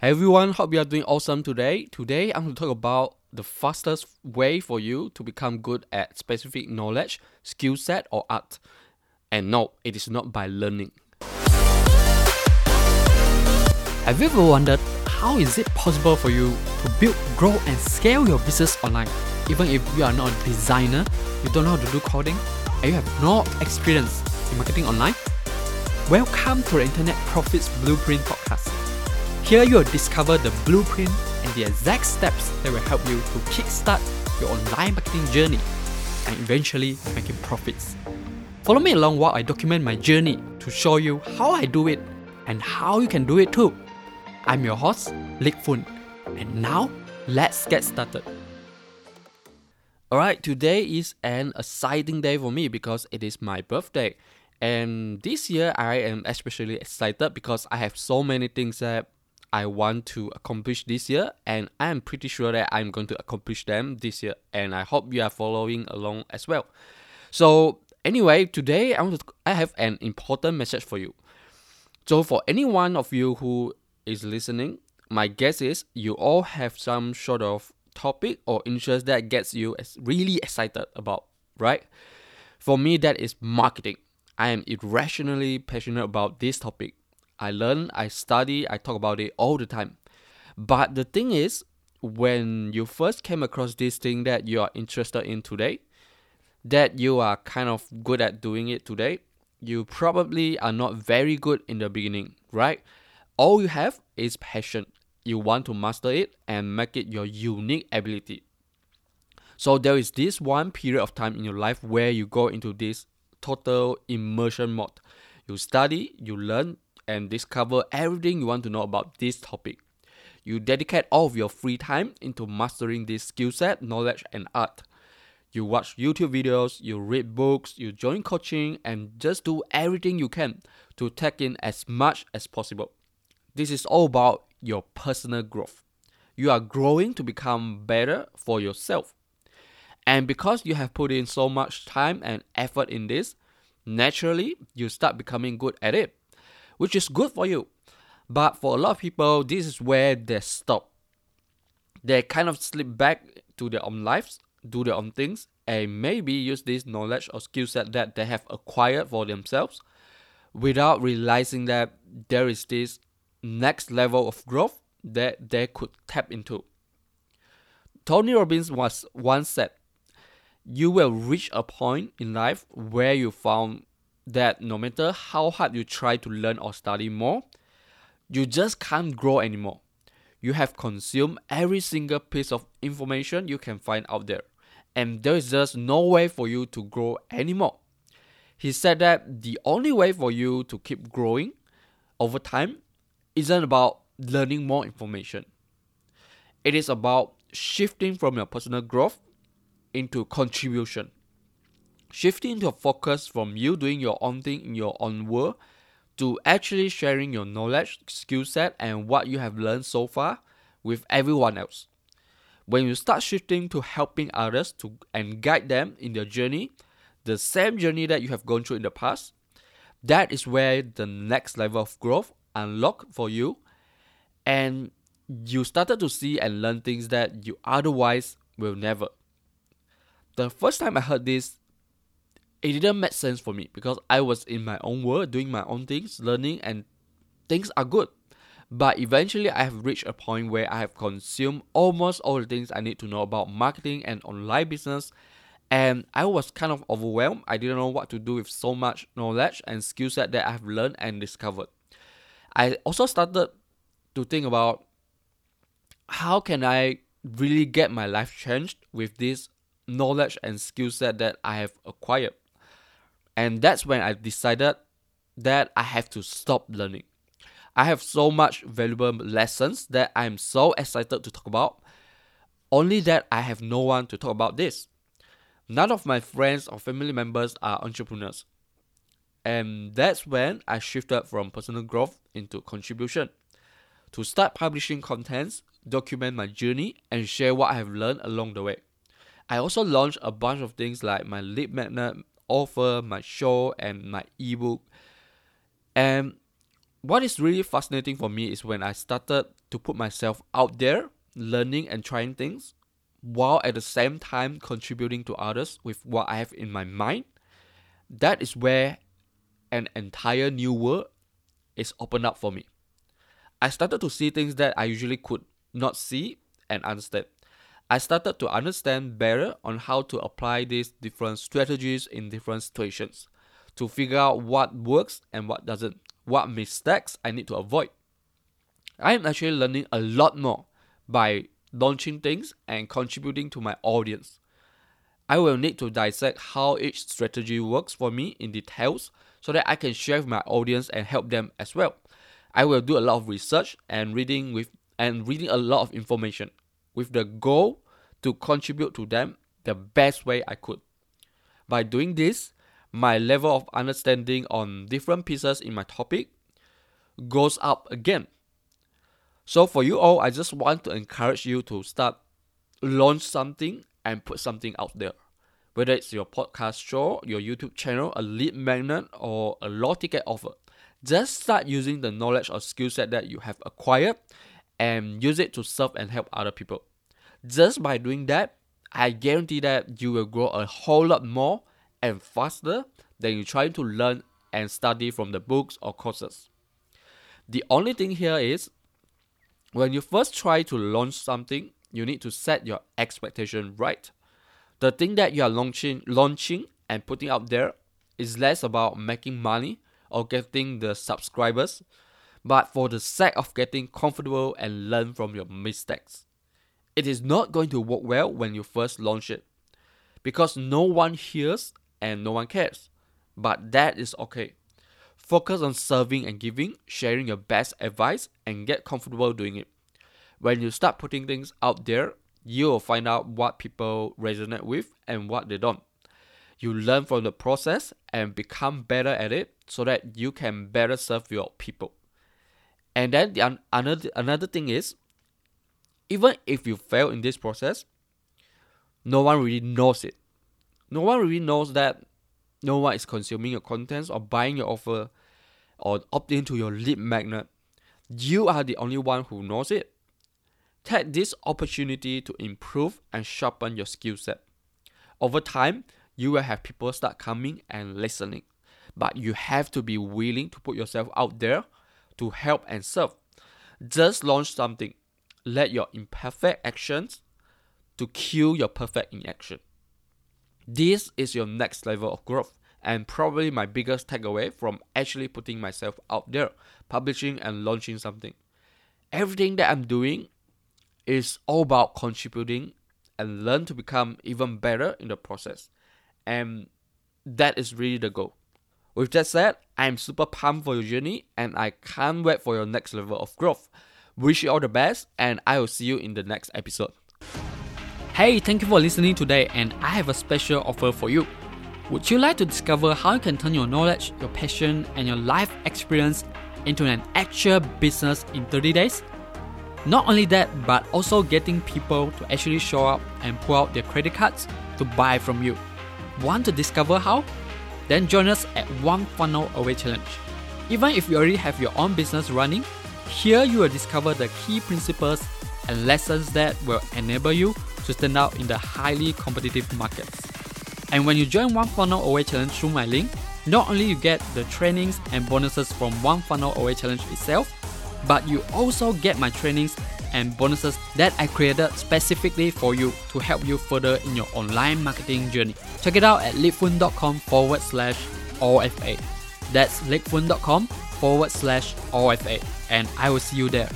Hey everyone, hope you are doing awesome today. Today I'm going to talk about the fastest way for you to become good at specific knowledge, skill set, or art. And no, it is not by learning. Have you ever wondered how is it possible for you to build, grow, and scale your business online? Even if you are not a designer, you don't know how to do coding, and you have no experience in marketing online? Welcome to the Internet Profits Blueprint podcast. Here you will discover the blueprint and the exact steps that will help you to kickstart your online marketing journey and eventually making profits. Follow me along while I document my journey to show you how I do it and how you can do it too. I'm your host, Lik Fun, and now let's get started. Alright, today is an exciting day for me because it is my birthday. And this year I am especially excited because I have so many things that I want to accomplish this year, and I am pretty sure that I'm going to accomplish them this year. And I hope you are following along as well. So, anyway, today I want to, I have an important message for you. So, for any one of you who is listening, my guess is you all have some sort of topic or interest that gets you really excited about, right? For me, that is marketing. I am irrationally passionate about this topic. I learn, I study, I talk about it all the time. But the thing is, when you first came across this thing that you are interested in today, that you are kind of good at doing it today, you probably are not very good in the beginning, right? All you have is passion. You want to master it and make it your unique ability. So there is this one period of time in your life where you go into this total immersion mode. You study, you learn, and discover everything you want to know about this topic. You dedicate all of your free time into mastering this skill set, knowledge, and art. You watch YouTube videos, you read books, you join coaching, and just do everything you can to take in as much as possible. This is all about your personal growth. You are growing to become better for yourself. And because you have put in so much time and effort in this, naturally you start becoming good at it which is good for you. But for a lot of people, this is where they stop. They kind of slip back to their own lives, do their own things, and maybe use this knowledge or skill set that they have acquired for themselves without realizing that there is this next level of growth that they could tap into. Tony Robbins was once said, You will reach a point in life where you found that no matter how hard you try to learn or study more, you just can't grow anymore. You have consumed every single piece of information you can find out there, and there is just no way for you to grow anymore. He said that the only way for you to keep growing over time isn't about learning more information. It is about shifting from your personal growth into contribution shifting your focus from you doing your own thing in your own world to actually sharing your knowledge, skill set, and what you have learned so far with everyone else. When you start shifting to helping others to and guide them in their journey, the same journey that you have gone through in the past, that is where the next level of growth unlock for you and you started to see and learn things that you otherwise will never. The first time I heard this, it didn't make sense for me because I was in my own world, doing my own things, learning, and things are good. But eventually, I have reached a point where I have consumed almost all the things I need to know about marketing and online business. And I was kind of overwhelmed. I didn't know what to do with so much knowledge and skill set that I have learned and discovered. I also started to think about how can I really get my life changed with this knowledge and skill set that I have acquired. And that's when I decided that I have to stop learning. I have so much valuable lessons that I'm so excited to talk about. Only that I have no one to talk about this. None of my friends or family members are entrepreneurs. And that's when I shifted from personal growth into contribution. To start publishing contents, document my journey, and share what I have learned along the way. I also launched a bunch of things like my lead magnet offer, my show, and my ebook. And what is really fascinating for me is when I started to put myself out there, learning and trying things, while at the same time contributing to others with what I have in my mind, that is where an entire new world is opened up for me. I started to see things that I usually could not see and understand. I started to understand better on how to apply these different strategies in different situations to figure out what works and what doesn't, what mistakes I need to avoid. I am actually learning a lot more by launching things and contributing to my audience. I will need to dissect how each strategy works for me in details so that I can share with my audience and help them as well. I will do a lot of research and reading with and reading a lot of information with the goal to contribute to them the best way I could. By doing this, my level of understanding on different pieces in my topic goes up again. So for you all, I just want to encourage you to start launch something and put something out there. Whether it's your podcast show, your YouTube channel, a lead magnet, or a low ticket offer. Just start using the knowledge or skill set that you have acquired and use it to serve and help other people. Just by doing that, I guarantee that you will grow a whole lot more and faster than you trying to learn and study from the books or courses. The only thing here is when you first try to launch something, you need to set your expectation right. The thing that you are launching launching and putting out there is less about making money or getting the subscribers, but for the sake of getting comfortable and learn from your mistakes. It is not going to work well when you first launch it because no one hears and no one cares. But that is okay. Focus on serving and giving, sharing your best advice, and get comfortable doing it. When you start putting things out there, you will find out what people resonate with and what they don't. You learn from the process and become better at it so that you can better serve your people. And then the another another thing is even if you fail in this process, no one really knows it. No one really knows that no one is consuming your contents or buying your offer or opting to your lead magnet. You are the only one who knows it. Take this opportunity to improve and sharpen your skill set. Over time, you will have people start coming and listening, but you have to be willing to put yourself out there to help and serve. Just launch something let your imperfect actions to kill your perfect inaction. This is your next level of growth and probably my biggest takeaway from actually putting myself out there, publishing and launching something. Everything that I'm doing is all about contributing and learn to become even better in the process. And that is really the goal. With that said, I'm super pumped for your journey and I can't wait for your next level of growth. Wish you all the best, and I will see you in the next episode. Hey, thank you for listening today, and I have a special offer for you. Would you like to discover how you can turn your knowledge, your passion, and your life experience into an actual business in 30 days? Not only that, but also getting people to actually show up and pull out their credit cards to buy from you. Want to discover how? Then join us at One Funnel Away Challenge. Even if you already have your own business running, here you will discover the key principles and lessons that will enable you to stand out in the highly competitive markets. And when you join One Funnel Away Challenge through my link, not only you get the trainings and bonuses from One Funnel Away Challenge itself, but you also get my trainings and bonuses that I created specifically for you to help you further in your online marketing journey. Check it out at leadfun.com forward slash OFA. That's leadfun.com forward slash OFA and I will see you there.